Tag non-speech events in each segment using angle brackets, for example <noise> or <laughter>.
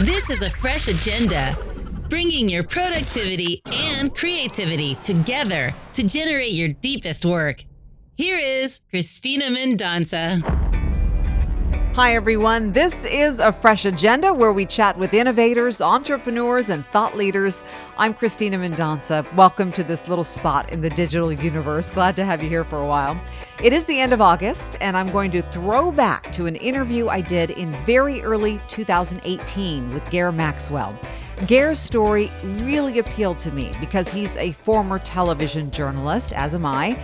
This is a fresh agenda, bringing your productivity and creativity together to generate your deepest work. Here is Cristina Mendonsa. Hi, everyone. This is a fresh agenda where we chat with innovators, entrepreneurs, and thought leaders. I'm Cristina Mendonsa. Welcome to this little spot in the digital universe. Glad to have you here for a while. It is the end of August, and I'm going to throw back to an interview I did in very early 2018 with Gair Maxwell. Gair's story really appealed to me because he's a former television journalist, as am I.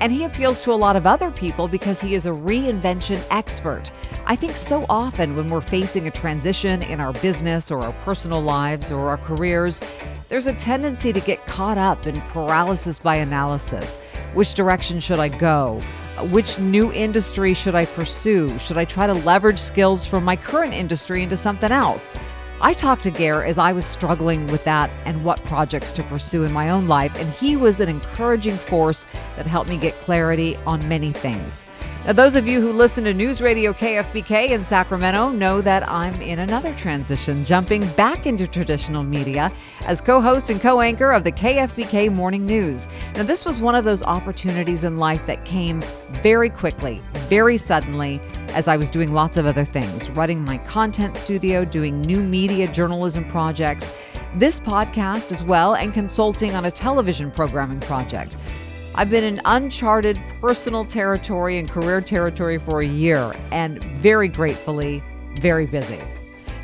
And he appeals to a lot of other people because he is a reinvention expert. I think so often when we're facing a transition in our business or our personal lives or our careers, there's a tendency to get caught up in paralysis by analysis. Which direction should I go? Which new industry should I pursue? Should I try to leverage skills from my current industry into something else? I talked to Gair as I was struggling with that and what projects to pursue in my own life, and he was an encouraging force that helped me get clarity on many things. Now, those of you who listen to News Radio KFBK in Sacramento know that I'm in another transition, jumping back into traditional media as co host and co anchor of the KFBK Morning News. Now, this was one of those opportunities in life that came very quickly, very suddenly, as I was doing lots of other things, running my content studio, doing new media journalism projects, this podcast as well, and consulting on a television programming project. I've been in uncharted personal territory and career territory for a year, and very gratefully, very busy.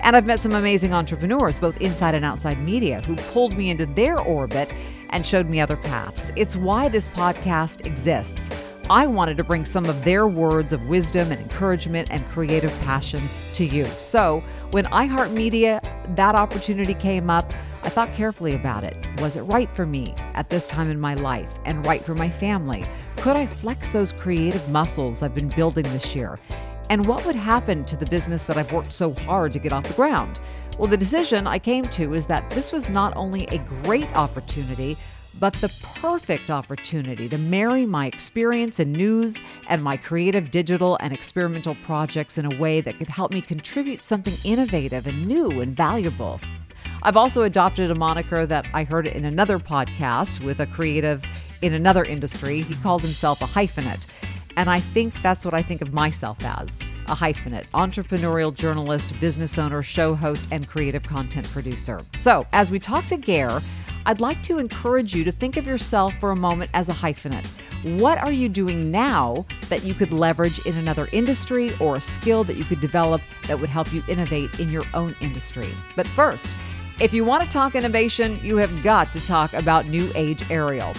And I've met some amazing entrepreneurs, both inside and outside media, who pulled me into their orbit and showed me other paths. It's why this podcast exists. I wanted to bring some of their words of wisdom and encouragement and creative passion to you. So when iHeartMedia, that opportunity came up, I thought carefully about it. Was it right for me at this time in my life and right for my family? Could I flex those creative muscles I've been building this year? And what would happen to the business that I've worked so hard to get off the ground? Well, the decision I came to is that this was not only a great opportunity, but the perfect opportunity to marry my experience in news and my creative digital and experimental projects in a way that could help me contribute something innovative and new and valuable. I've also adopted a moniker that I heard in another podcast with a creative in another industry. He called himself a hyphenate. And I think that's what I think of myself as a hyphenate entrepreneurial journalist, business owner, show host, and creative content producer. So, as we talk to Gair, I'd like to encourage you to think of yourself for a moment as a hyphenate. What are you doing now that you could leverage in another industry or a skill that you could develop that would help you innovate in your own industry? But first, if you want to talk innovation, you have got to talk about New Age Aerial.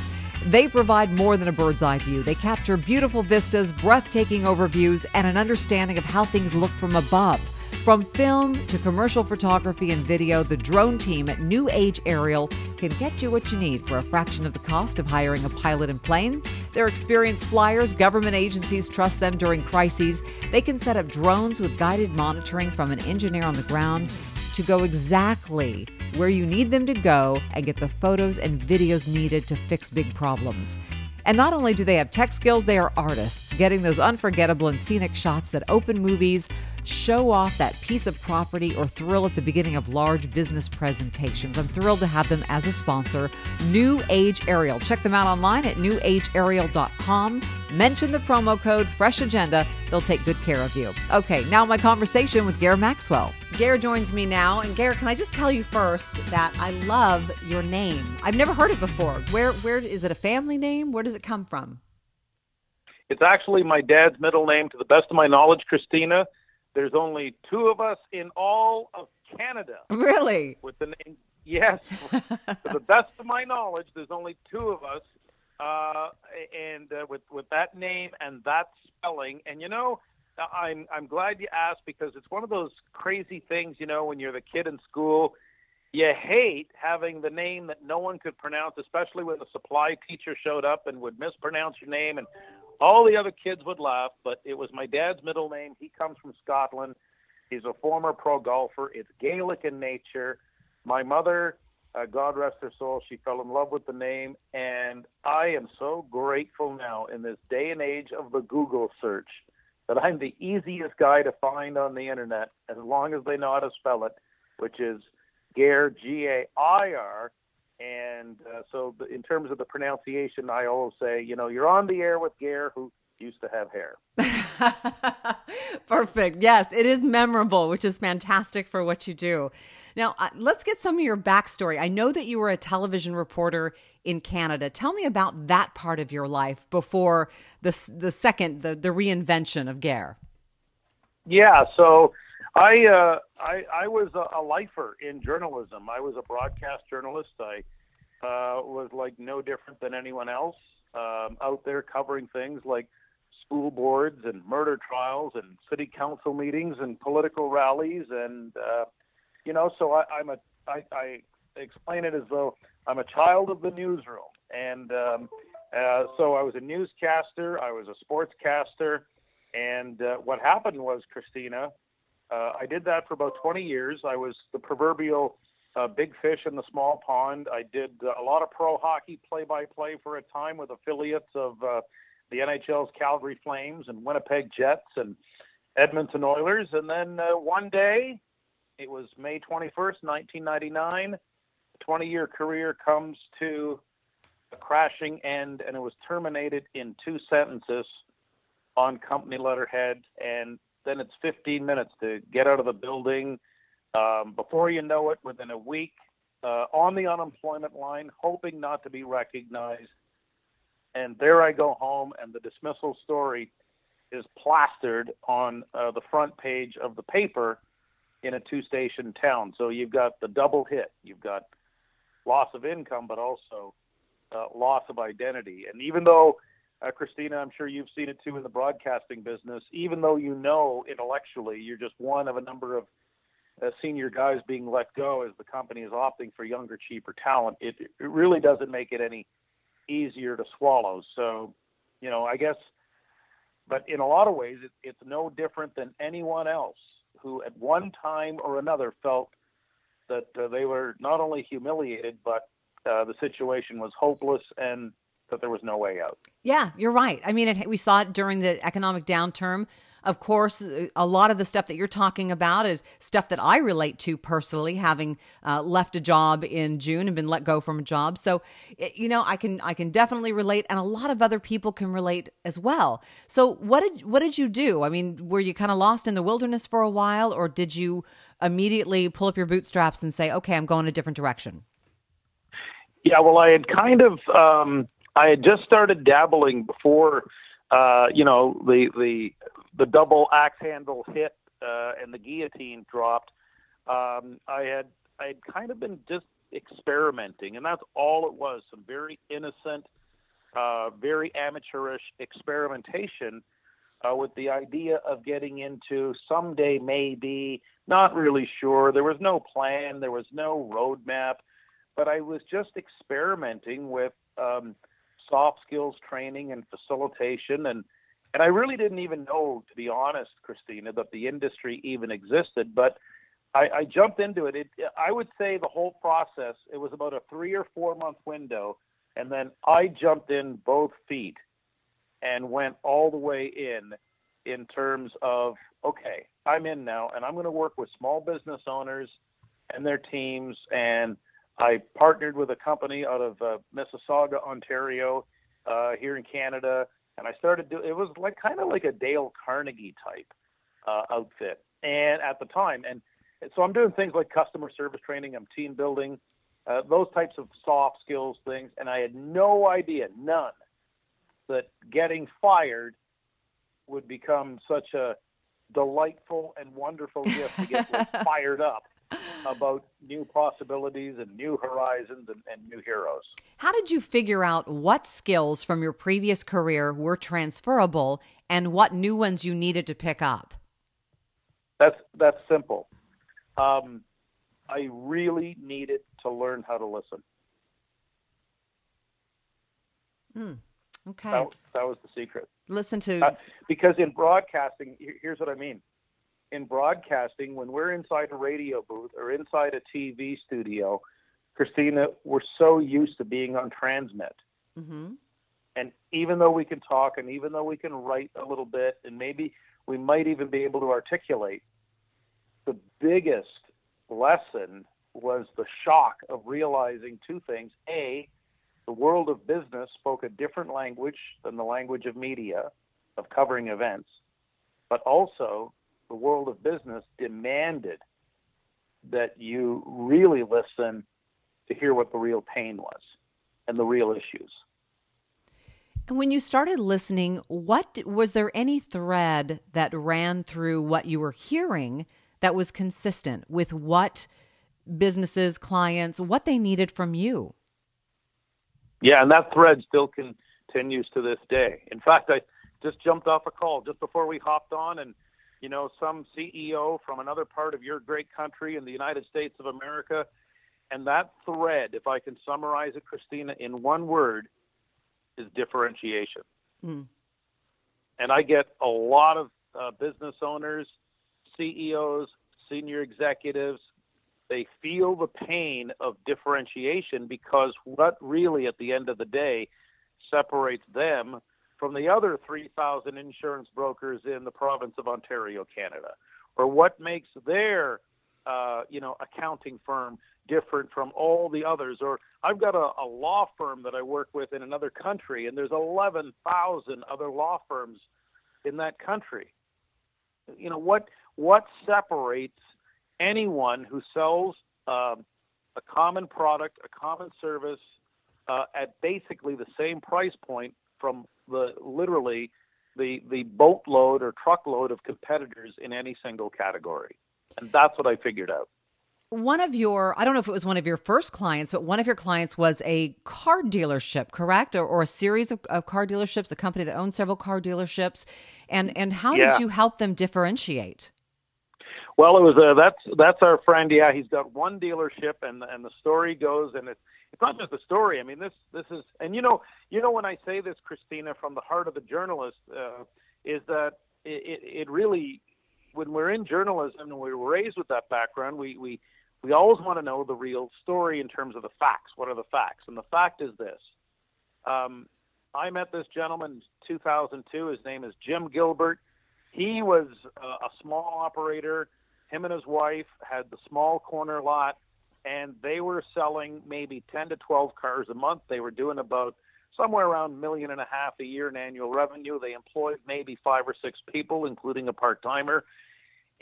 They provide more than a bird's eye view. They capture beautiful vistas, breathtaking overviews, and an understanding of how things look from above. From film to commercial photography and video, the drone team at New Age Aerial can get you what you need for a fraction of the cost of hiring a pilot and plane. They're experienced flyers, government agencies trust them during crises. They can set up drones with guided monitoring from an engineer on the ground to go exactly where you need them to go and get the photos and videos needed to fix big problems. And not only do they have tech skills, they are artists, getting those unforgettable and scenic shots that open movies, show off that piece of property, or thrill at the beginning of large business presentations. I'm thrilled to have them as a sponsor, New Age Aerial. Check them out online at newageaerial.com. Mention the promo code Fresh Agenda. They'll take good care of you. Okay, now my conversation with Gair Maxwell. Gair joins me now. And Gair, can I just tell you first that I love your name? I've never heard it before. Where where is it a family name? Where does it come from? It's actually my dad's middle name. To the best of my knowledge, Cristina, there's only two of us in all of Canada. Really? With the name, yes. to the best of my knowledge, there's only two of us, uh, and uh, with with that name and that spelling. And you know, I'm I'm glad you asked because it's one of those crazy things. You know, when you're the kid in school, you hate having the name that no one could pronounce, especially when the supply teacher showed up and would mispronounce your name and all the other kids would laugh, but it was my dad's middle name. He comes from Scotland. He's a former pro golfer. It's Gaelic in nature. My mother, uh, God rest her soul, she fell in love with the name, and I am so grateful now in this day and age of the Google search that I'm the easiest guy to find on the internet as long as they know how to spell it which is Gair, G A I R. And uh, so, the, in terms of the pronunciation, I always say, you know, you're on the air with Gair, who used to have hair. <laughs> Perfect. Yes, it is memorable, which is fantastic for what you do. Now, uh, let's get some of your backstory. I know that you were a television reporter in Canada. Tell me about that part of your life before the the second the the reinvention of Gair. Yeah, so I uh, I, I was a, a lifer in journalism. I was a broadcast journalist. I uh, was like no different than anyone else um, out there covering things like school boards and murder trials and city council meetings and political rallies and uh, you know so I, I'm a I, I explain it as though I'm a child of the newsroom and um, uh, so I was a newscaster I was a sportscaster and uh, what happened was Cristina uh, I did that for about 20 years I was the proverbial uh, big fish in the small pond I did uh, a lot of pro hockey play by play for a time with affiliates of uh, the NHL's Calgary Flames and Winnipeg Jets and Edmonton Oilers. And then uh, one day, it was May 21st, 1999, a 20 year career comes to a crashing end, and it was terminated in two sentences on company letterhead. And then it's 15 minutes to get out of the building. Um, before you know it, within a week, uh, on the unemployment line, hoping not to be recognized, and there I go home, and the dismissal story is plastered on uh, the front page of the paper in a two-station town. So you've got the double hit. You've got loss of income, but also uh, loss of identity. And even though, uh, Cristina, I'm sure you've seen it too in the broadcasting business, even though you know intellectually you're just one of a number of uh, senior guys being let go as the company is opting for younger, cheaper talent, it, it really doesn't make it any easier to swallow. So, you know, I guess, but in a lot of ways, it, it's no different than anyone else who at one time or another felt that uh, they were not only humiliated, but uh, the situation was hopeless and that there was no way out. Yeah, you're right. I mean, it, we saw it during the economic downturn. Of course, a lot of the stuff that you're talking about is stuff that I relate to personally, having uh, left a job in June and been let go from a job. So, you know, I can I can definitely relate, and a lot of other people can relate as well. So, what did what did you do? I mean, were you kind of lost in the wilderness for a while, or did you immediately pull up your bootstraps and say, "Okay, I'm going a different direction"? Yeah, well, I had kind of um, I had just started dabbling before uh, you know, the the the double axe handle hit uh, and the guillotine dropped, um, I had I had kind of been just experimenting, and that's all it was. Some very innocent, uh, very amateurish experimentation uh, with the idea of getting into someday maybe. Not really sure. There was no plan. There was no roadmap, but I was just experimenting with. Um, soft skills training and facilitation and and I really didn't even know, to be honest, Cristina, that the industry even existed. But I, I jumped into it. it. I would say the whole process. It was about a three or four month window, and then I jumped in both feet and went all the way in in terms of okay, I'm in now, and I'm going to work with small business owners and their teams and I partnered with a company out of uh, Mississauga, Ontario, uh, here in Canada, and I started doing. It was like kind of like a Dale Carnegie type uh, outfit, and at the time, and, so I'm doing things like customer service training. I'm team building, uh, those types of soft skills things, and I had no idea, none, that getting fired would become such a delightful and wonderful gift to get <laughs> fired up about new possibilities and new horizons and, and, new heroes. How did you figure out what skills from your previous career were transferable and what new ones you needed to pick up? That's that's simple. Um, I really needed to learn how to listen. Hmm. Okay. That, that was the secret. Listen to uh, because in broadcasting, here's what I mean in broadcasting, when we're inside a radio booth or inside a TV studio, Cristina, we're so used to being on transmit. Mm-hmm. And even though we can talk and even though we can write a little bit and maybe we might even be able to articulate, the biggest lesson was the shock of realizing two things. A, the world of business spoke a different language than the language of media, of covering events, but also the world of business demanded that you really listen to hear what the real pain was and the real issues. And when you started listening, what was there any thread that ran through what you were hearing that was consistent with what businesses, clients, what they needed from you? Yeah, and that thread still continues to this day. In fact, I just jumped off a call just before we hopped on and you know, some CEO from another part of your great country in the United States of America. And that thread, if I can summarize it, Cristina, in one word, is differentiation. Mm. And I get a lot of uh, business owners, CEOs, senior executives, they feel the pain of differentiation because what really, at the end of the day, separates them from the other 3,000 insurance brokers in the province of Ontario, Canada, or what makes their uh, you know accounting firm different from all the others. Or I've got a, a law firm that I work with in another country, and there's 11,000 other law firms in that country. You know what what separates anyone who sells um, a common product, a common service uh, at basically the same price point from the literally the the boatload or truckload of competitors in any single category. And that's what I figured out. One of your, I don't know if it was one of your first clients, but one of your clients was a car dealership, correct? Or, or a series of, of, car dealerships, a company that owns several car dealerships. And, and how yeah. did you help them differentiate? Well, it was uh, that's that's our friend. Yeah, he's got one dealership, and and the story goes, and it's it's not just a story. I mean, this this is, and you know, you know, when I say this, Cristina, from the heart of a journalist, uh, is that it, it really, when we're in journalism and we were raised with that background, we we we always want to know the real story in terms of the facts. What are the facts? And the fact is this: um, I met this gentleman in 2002. His name is Jim Gilbert. He was uh, a small operator. Him and his wife had the small corner lot and they were selling maybe 10 to 12 cars a month. They were doing about somewhere around million and a half a year in annual revenue. They employed maybe five or six people, including a part timer.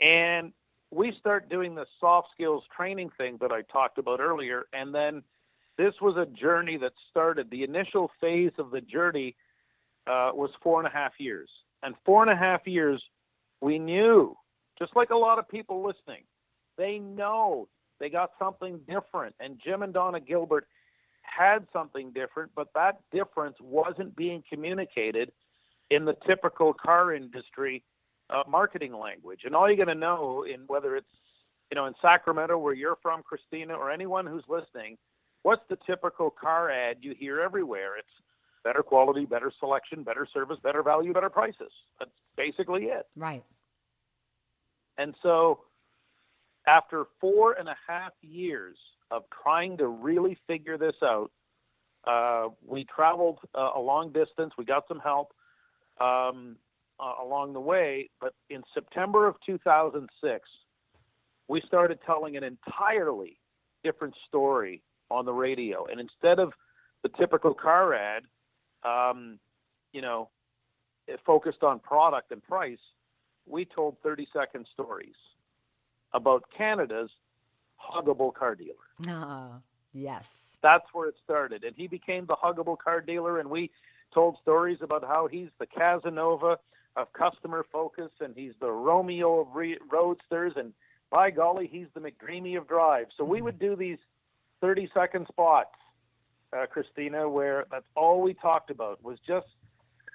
And we start doing the soft skills training thing that I talked about earlier. And then this was a journey that started. The initial phase of the journey uh, was four and a half years. And four and a half years, we knew, just like a lot of people listening, they know they got something different. And Jim and Donna Gilbert had something different, but that difference wasn't being communicated in the typical car industry uh, marketing language. And all you're going to know in whether it's you know in Sacramento where you're from, Cristina, or anyone who's listening, what's the typical car ad you hear everywhere? It's better quality, better selection, better service, better value, better prices. That's basically it. Right. And so after four and a half years of trying to really figure this out, uh, we traveled uh, a long distance. We got some help um, uh, along the way, but in September of 2006, we started telling an entirely different story on the radio. And instead of the typical car ad, um, you know, it focused on product and price, we told 30 second stories about Canada's huggable car dealer. Ah, yes. That's where it started. And he became the huggable car dealer, and we told stories about how he's the Casanova of customer focus, and he's the Romeo of re- roadsters, and by golly, he's the McDreamy of drive. So we would do these 30 second spots, uh, Cristina, where that's all we talked about was just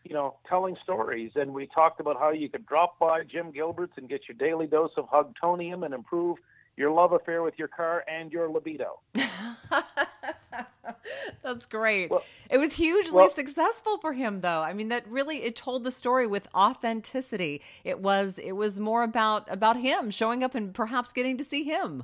you know, telling stories. And we talked about how you could drop by Jim Gilbert's and get your daily dose of Hugtonium and improve your love affair with your car and your libido. <laughs> That's great. Well, it was hugely well, successful for him though. I mean that really it told the story with authenticity. It was it was more about about him showing up and perhaps getting to see him.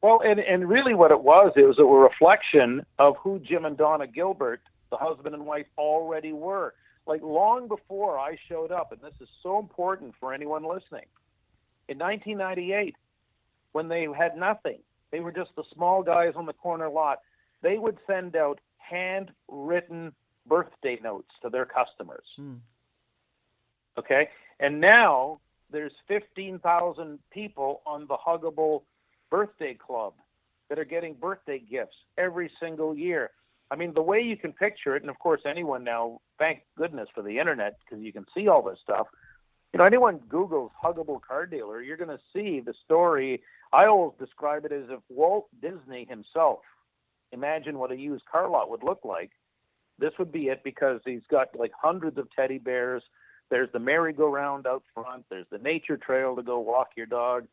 Well, and and really what it was, it was a reflection of who Jim and Donna Gilbert the husband and wife already were. Like long before I showed up, and this is so important for anyone listening. In 1998, when they had nothing. They were just the small guys on the corner lot. They would send out handwritten birthday notes to their customers. Mm. Okay? And now there's 15,000 people on the Huggable Birthday Club that are getting birthday gifts every single year. I mean, the way you can picture it, and of course, anyone now, thank goodness for the internet because you can see all this stuff. You know, anyone Google's Huggable Car Dealer, you're going to see the story. I always describe it as if Walt Disney himself imagine what a used car lot would look like. This would be it because he's got like hundreds of teddy bears. There's the merry-go-round out front. There's the nature trail to go walk your dog.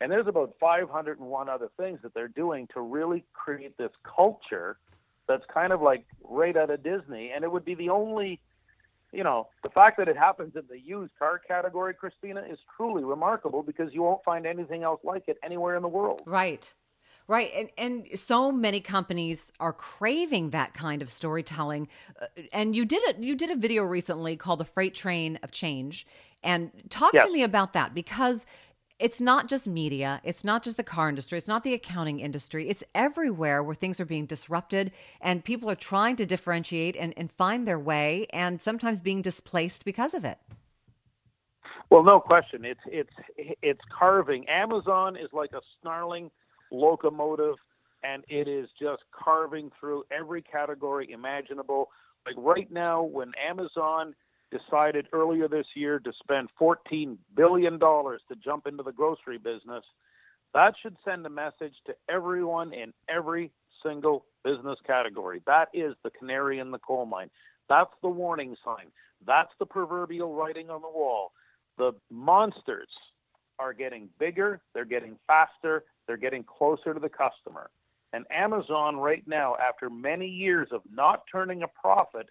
And there's about 501 other things that they're doing to really create this culture that's kind of like right out of Disney. And it would be the only, you know, the fact that it happens in the used car category, Cristina, is truly remarkable because you won't find anything else like it anywhere in the world. Right. Right. And and so many companies are craving that kind of storytelling. Uh, and you did a, you did a video recently called The Freight Train of Change and talk yes. to me about that because it's not just media, it's not just the car industry, it's not the accounting industry. It's everywhere where things are being disrupted and people are trying to differentiate and, and find their way and sometimes being displaced because of it. Well, no question. It's it's it's carving. Amazon is like a snarling locomotive, and it is just carving through every category imaginable. Like right now, when Amazon decided earlier this year to spend $14 billion to jump into the grocery business, that should send a message to everyone in every single business category. That is the canary in the coal mine. That's the warning sign. That's the proverbial writing on the wall. The monsters are getting bigger, they're getting faster, they're getting closer to the customer. And Amazon, right now, after many years of not turning a profit,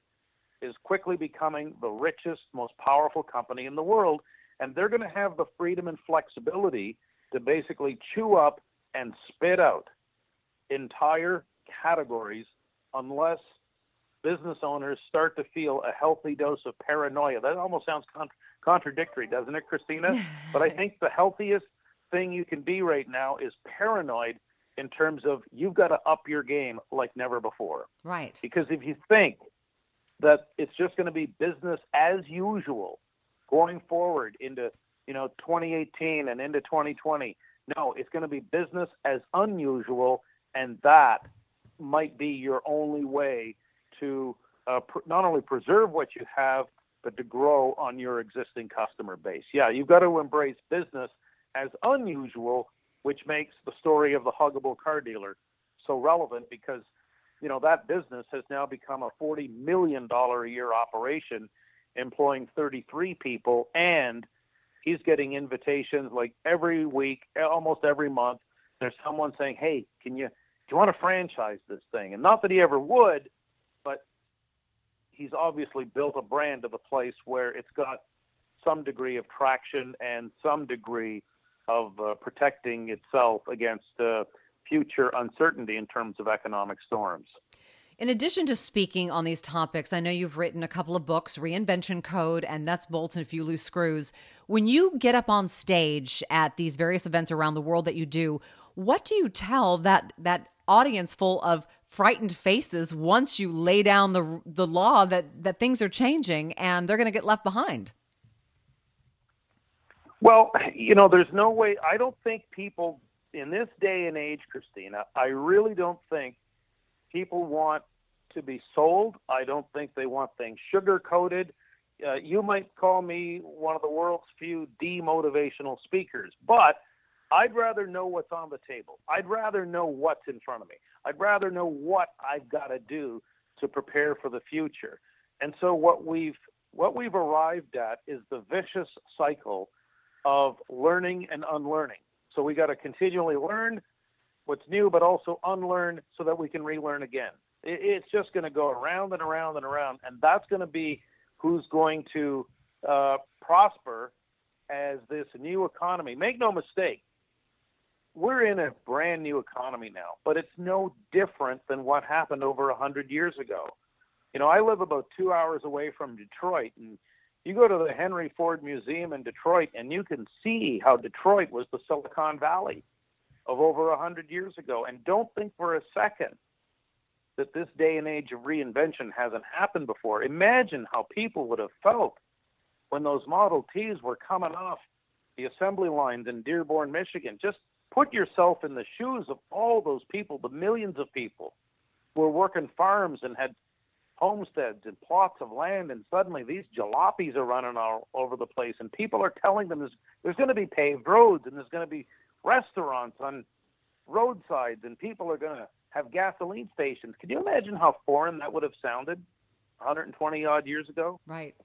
is quickly becoming the richest, most powerful company in the world. And they're going to have the freedom and flexibility to basically chew up and spit out entire categories unless business owners start to feel a healthy dose of paranoia. That almost sounds con- contradictory, doesn't it, Cristina? <laughs> but I think the healthiest thing you can be right now is paranoid in terms of you've got to up your game like never before. Right. Because if you think that it's just going to be business as usual going forward into, you know, 2018 and into 2020, no, it's going to be business as unusual and that might be your only way to uh, pr- not only preserve what you have but to grow on your existing customer base. Yeah, you've got to embrace business as unusual, which makes the story of the huggable car dealer so relevant because you know that business has now become a 40 million dollar a year operation employing 33 people and he's getting invitations like every week almost every month. There's someone saying hey can you do you want to franchise this thing? And not that he ever would but he's obviously built a brand of a place where it's got some degree of traction and some degree of uh, protecting itself against uh, future uncertainty in terms of economic storms. In addition to speaking on these topics, I know you've written a couple of books, Reinvention Code and Nuts, Bolts, and a Few Loose Screws. When you get up on stage at these various events around the world that you do, what do you tell that that audience full of frightened faces once you lay down the the law that that things are changing and they're going to get left behind? Well, you know, there's no way. I don't think people in this day and age, Cristina, I really don't think people want to be sold. I don't think they want things sugar coated. Uh, you might call me one of the world's few demotivational speakers, but I'd rather know what's on the table. I'd rather know what's in front of me. I'd rather know what I've got to do to prepare for the future. And so what we've what we've arrived at is the vicious cycle of learning and unlearning. So we got to continually learn what's new, but also unlearn so that we can relearn again. It's just going to go around and around and around, and that's going to be who's going to uh, prosper as this new economy. Make no mistake, we're in a brand new economy now, but it's no different than what happened over a hundred years ago. You know, I live about two hours away from Detroit, and you go to the Henry Ford Museum in Detroit and you can see how Detroit was the Silicon Valley. of over a hundred years ago. And don't think for a second that this day and age of reinvention hasn't happened before. Imagine how people would have felt when those Model Ts were coming off the assembly lines in Dearborn, Michigan. Just put yourself in the shoes of all those people, the millions of people who were working farms and had homesteads and plots of land, and suddenly these jalopies are running all over the place, and people are telling them there's, there's going to be paved roads and there's going to be restaurants on roadsides, and people are going to have gasoline stations. Can you imagine how foreign that would have sounded 120 odd years ago? Right.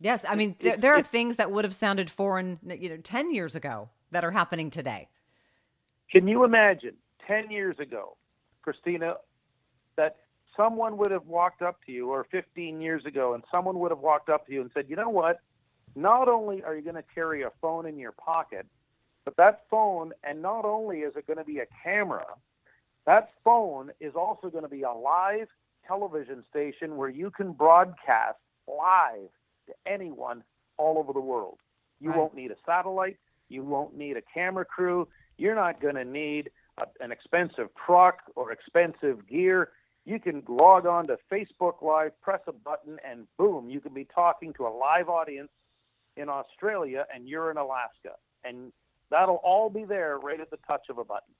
Yes, I mean there, there are things that would have sounded foreign, you know, 10 years ago that are happening today. Can you imagine 10 years ago, Cristina, that someone would have walked up to you, or 15 years ago, and someone would have walked up to you and said, you know what? Not only are you going to carry a phone in your pocket, but that phone, and not only is it going to be a camera, that phone is also going to be a live television station where you can broadcast live to anyone all over the world. You Right. won't need a satellite. You won't need a camera crew. You're not going to need a, an expensive truck or expensive gear. You can log on to Facebook Live, press a button, and boom, you can be talking to a live audience in Australia and you're in Alaska. And that'll all be there right at the touch of a button.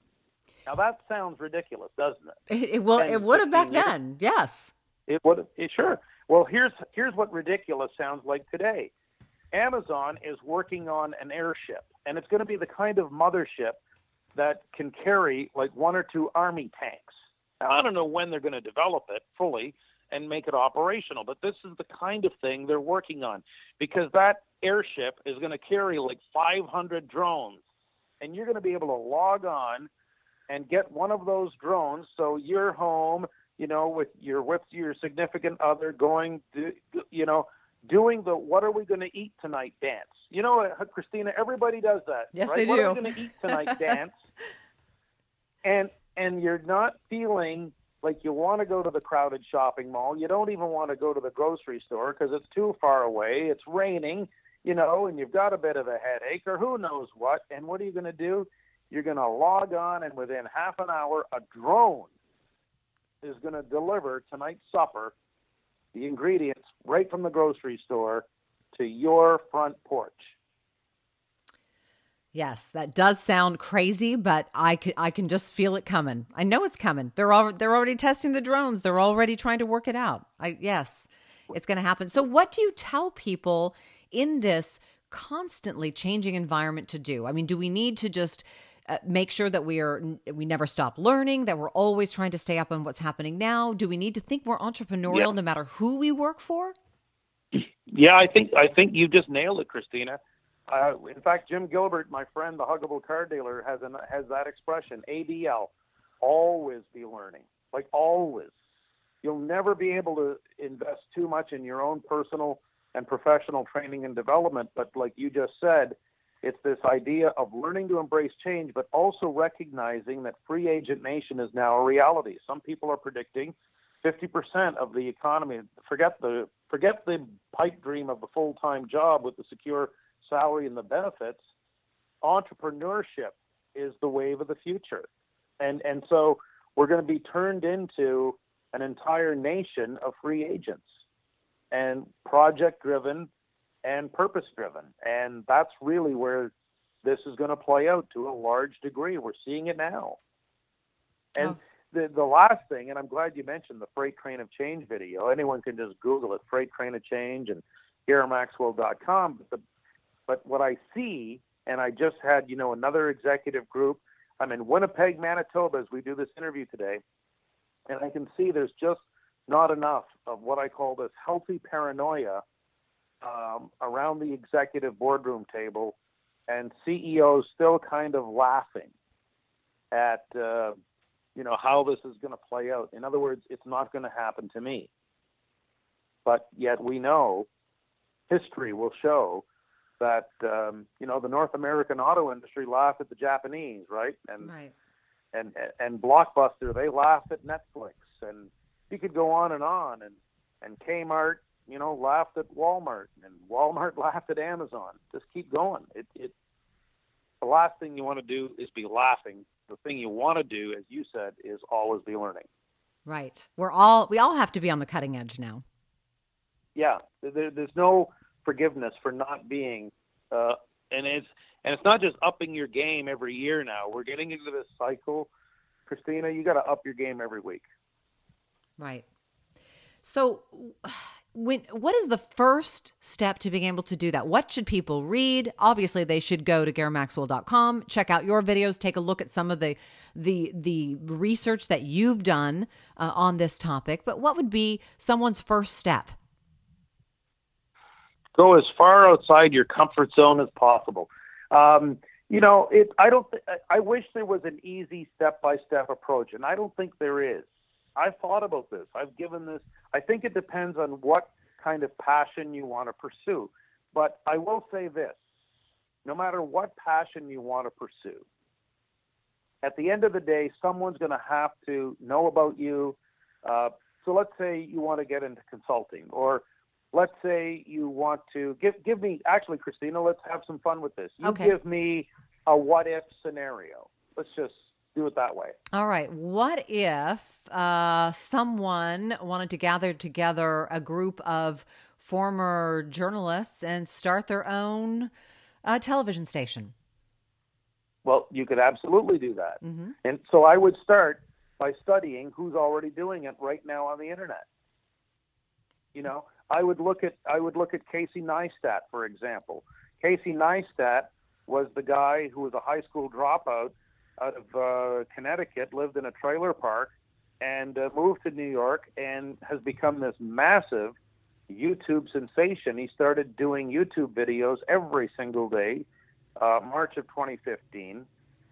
Now that sounds ridiculous, doesn't it? It. 10, It would have back years. then. Yes. It would it, sure. Well, here's here's what ridiculous sounds like today. Amazon is working on an airship, and it's going to be the kind of mothership that can carry like one or two army tanks. Now, I don't know when they're going to develop it fully and make it operational, but this is the kind of thing they're working on because that airship is going to carry like 500 drones, and you're going to be able to log on and get one of those drones so you're home you know with you're with your significant other going to, you know doing the what are we going to eat tonight dance you know cristina everybody does that Yes, right? they what do. are we going to eat tonight <laughs> dance and and you're not feeling like you want to go to the crowded shopping mall. You don't even want to go to the grocery store because it's too far away. It's raining you know and you've got a bit of a headache or who knows what. And what are you going to do? You're going to log on and within half an hour a drone is going to deliver tonight's supper the ingredients right from the grocery store to your front porch Yes, that does sound crazy, but I can I can just feel it coming. I know it's coming. They're all they're already testing the drones. They're already trying to work it out. I yes, it's going to happen. So what do you tell people in this constantly changing environment to do? I mean, do we need to just uh, make sure that we are we never stop learning, that we're always trying to stay up on what's happening now? Do we need to think more entrepreneurial Yeah. no matter who we work for? Yeah, I think I think you just nailed it, Cristina. Uh, in fact, Jim Gilbert, my friend, the huggable car dealer, has an, has that expression: ABL, always be learning. Like always, you'll never be able to invest too much in your own personal and professional training and development. But like you just said, it's this idea of learning to embrace change, but also recognizing that free agent nation is now a reality. Some people are predicting 50% of the economy. Forget the forget the pipe dream of the full time job with the secure salary and the benefits. Entrepreneurship is the wave of the future, and and so we're going to be turned into an entire nation of free agents, and project driven and purpose driven, and that's really where this is going to play out to a large degree. We're seeing it now, and Oh. the the last thing, and I'm glad you mentioned the Freight Train of Change video. Anyone can just Google it, Freight Train of Change, and GairMaxwell.com. But the, but what I see, and I just had you know another executive group. I'm in Winnipeg, Manitoba, as we do this interview today, and I can see there's just not enough of what I call this healthy paranoia um, around the executive boardroom table, and CEOs still kind of laughing at uh, you know how this is going to play out. In other words, it's not going to happen to me. But yet we know history will show that um, you know the North American auto industry laughed at the Japanese, right? And Right. and and Blockbuster they laughed at Netflix, and you could go on and on, and and Kmart you know laughed at Walmart, and Walmart <laughs> laughed at Amazon. Just keep going. It it the last thing you want to do is be laughing. The thing you want to do, as you said, is always be learning. Right. We're all we all have to be on the cutting edge now. Yeah, there, there's no forgiveness for not being, uh, and it's and it's not just upping your game every year. Now we're getting into this cycle, Cristina. You got to up your game every week. Right. So, when what is the first step to being able to do that? What should people read? Obviously, they should go to GairMaxwell.com, check out your videos, take a look at some of the the the research that you've done uh, on this topic. But what would be someone's first step? Go as far outside your comfort zone as possible. Um, you know, it. I don't. Th- I wish there was an easy step by step approach, and I don't think there is. I've thought about this. I've given this. I think it depends on what kind of passion you want to pursue. But I will say this no matter what passion you want to pursue, at the end of the day, someone's going to have to know about you. Uh, so let's say you want to get into consulting, or let's say you want to give give me actually, Cristina. Let's have some fun with this. You Okay. give me a what if scenario. Let's just do it that way. All right. What if uh, someone wanted to gather together a group of former journalists and start their own uh, television station? Well, you could absolutely do that. Mhm. And so I would start by studying who's already doing it right now on the internet. You know, I would look at I would look at Casey Neistat, for example. Casey Neistat was the guy who was a high school dropout out of uh, Connecticut, lived in a trailer park, and uh, moved to New York, and has become this massive YouTube sensation. He started doing YouTube videos every single day, uh, March of 2015,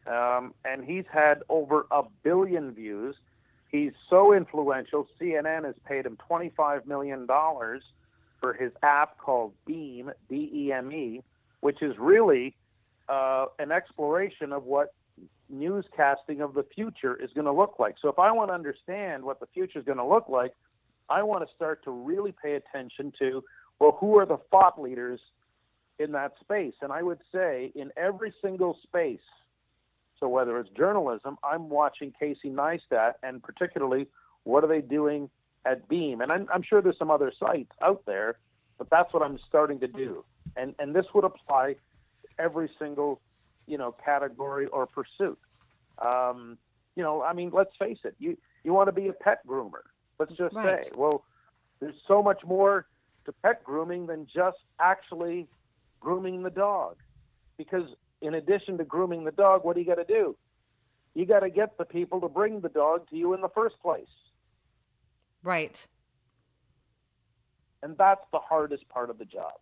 um, and he's had over a billion views. He's so influential. CNN has paid him 25 million dollars for his app called Beme, B-E-M-E, which is really uh, an exploration of what newscasting of the future is going to look like. So if I want to understand what the future is going to look like, I want to start to really pay attention to well, who are the thought leaders in that space? And I would say in every single space, so whether it's journalism, I'm watching Casey Neistat, and particularly what are they doing at Beme? And I'm, I'm sure there's some other sites out there, but that's what I'm starting to do. And and this would apply to every single you know category or pursuit. Um, you know, I mean, let's face it. You you want to be a pet groomer. Let's just Right. say, well, there's so much more to pet grooming than just actually grooming the dog. Because in addition to grooming the dog, what do you got to do? You got to get the people to bring the dog to you in the first place. Right. And that's the hardest part of the job.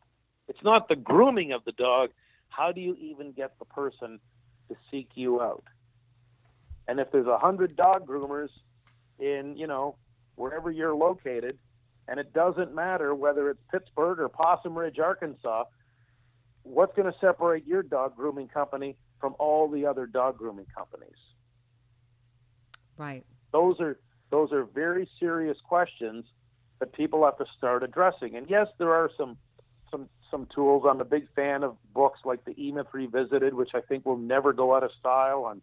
It's not the grooming of the dog. How do you even get the person to seek you out? And if there's a hundred dog groomers in, you know, wherever you're located, and it doesn't matter whether it's Pittsburgh or Possum Ridge, Arkansas, what's going to separate your dog grooming company from all the other dog grooming companies? Right. those are those are very serious questions that people have to start addressing. And yes, there are some some some tools. I'm a big fan of books like the E Myth Revisited, which I think will never go out of style. I'm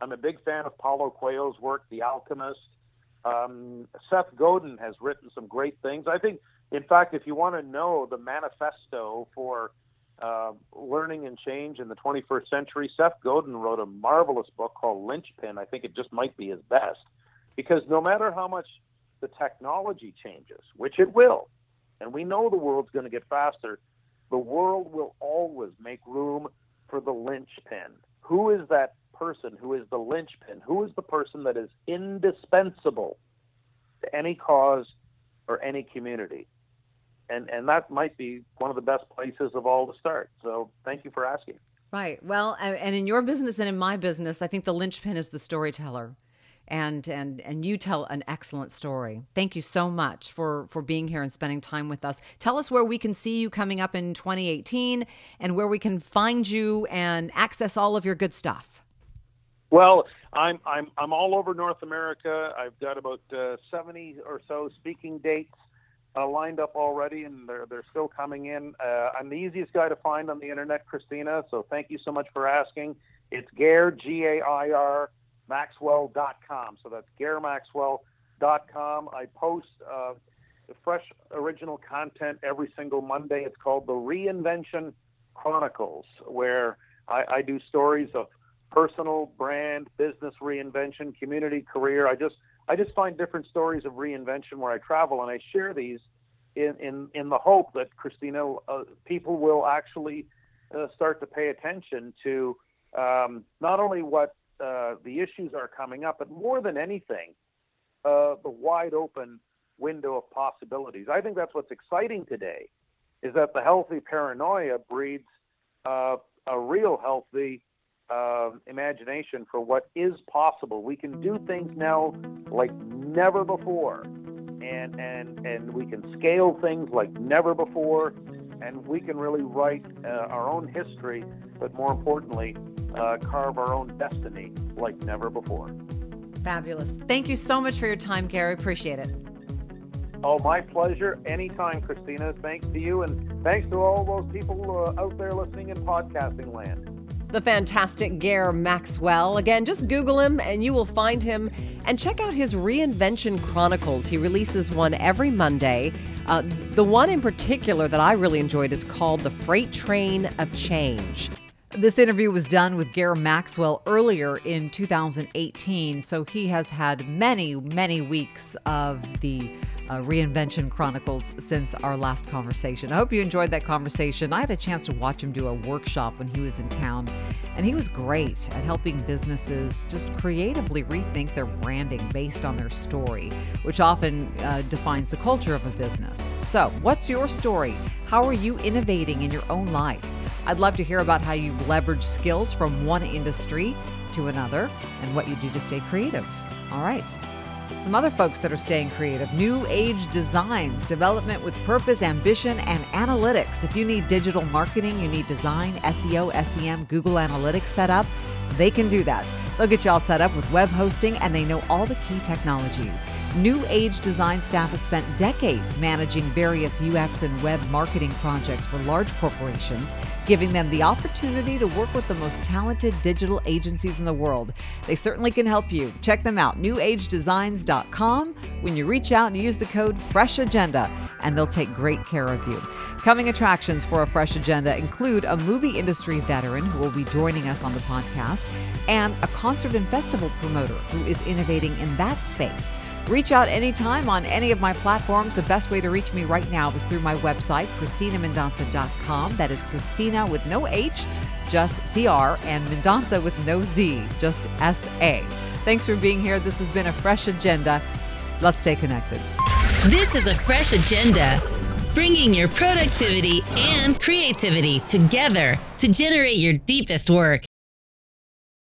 I'm a big fan of Paulo Coelho's work, The Alchemist. Um, Seth Godin has written some great things. I think, in fact, if you want to know the manifesto for uh, learning and change in the 21st century, Seth Godin wrote a marvelous book called Linchpin. I think it just might be his best because no matter how much the technology changes, which it will, and we know the world's going to get faster, the world will always make room for the linchpin. Who is that person who is the linchpin? Who is the person that is indispensable to any cause or any community? And and that might be one of the best places of all to start. So thank you for asking. Right. Well, and in your business and in my business, I think the linchpin is the storyteller. And and and you tell an excellent story. Thank you so much for for being here and spending time with us. Tell us where we can see you coming up in 2018 and where we can find you and access all of your good stuff. Well, I'm I'm I'm all over North America. I've got about uh, 70 or so speaking dates uh, lined up already, and they're they're still coming in. Uh, I'm the easiest guy to find on the internet, Cristina. So thank you so much for asking. It's Gair G A I R Maxwell.com. So that's GairMaxwell.com. I post uh, fresh original content every single Monday. It's called the Reinvention Chronicles, where I, I do stories of personal, brand, business reinvention, community, career. I just I just find different stories of reinvention where I travel, and I share these in in, in the hope that Cristina, uh, people will actually uh, start to pay attention to um, not only what uh, the issues are coming up, but more than anything, uh, the wide open window of possibilities. I think that's what's exciting today, is that the healthy paranoia breeds uh, a real healthy uh, imagination for what is possible. We can do things now like never before, and and and we can scale things like never before, and we can really write uh, our own history, but more importantly, uh, carve our own destiny like never before. Fabulous. Thank you so much for your time, Gair. Appreciate it. Oh, my pleasure. Anytime, Cristina. Thanks to you, and thanks to all those people uh, out there listening in podcasting land the fantastic Gair Maxwell. Again, just Google him and you will find him. And check out his Reinvention Chronicles. He releases one every Monday. Uh, the one in particular that I really enjoyed is called The Freight Train of Change. This interview was done with Gair Maxwell earlier in 2018, so he has had many, many weeks of the uh, Reinvention Chronicles since our last conversation. I hope you enjoyed that conversation. I had a chance to watch him do a workshop when he was in town, and he was great at helping businesses just creatively rethink their branding based on their story, which often uh, defines the culture of a business. So, what's your story? How are you innovating in your own life? I'd love to hear about how you leverage skills from one industry to another and what you do to stay creative. All right. Some other folks that are staying creative new age designs, development with purpose, ambition, and analytics. If you need digital marketing, you need design, SEO, SEM, Google Analytics set up, they can do that. They'll get you all set up with web hosting and they know all the key technologies. New Age Design staff has spent decades managing various UX and web marketing projects for large corporations, giving them the opportunity to work with the most talented digital agencies in the world. They certainly can help you. Check them out, newagedesigns.com. When you reach out and use the code Fresh Agenda, and they'll take great care of you. Coming attractions for a fresh agenda include a movie industry veteran who will be joining us on the podcast and a concert and festival promoter who is innovating in that space. Reach out anytime on any of my platforms. The best way to reach me right now is through my website, CristinaMendonsa.com. That is Cristina with no H, just CR, and Mendonsa with no Z, just SA. Thanks for being here. This has been a fresh agenda. Let's stay connected. This is a fresh agenda, bringing your productivity and creativity together to generate your deepest work.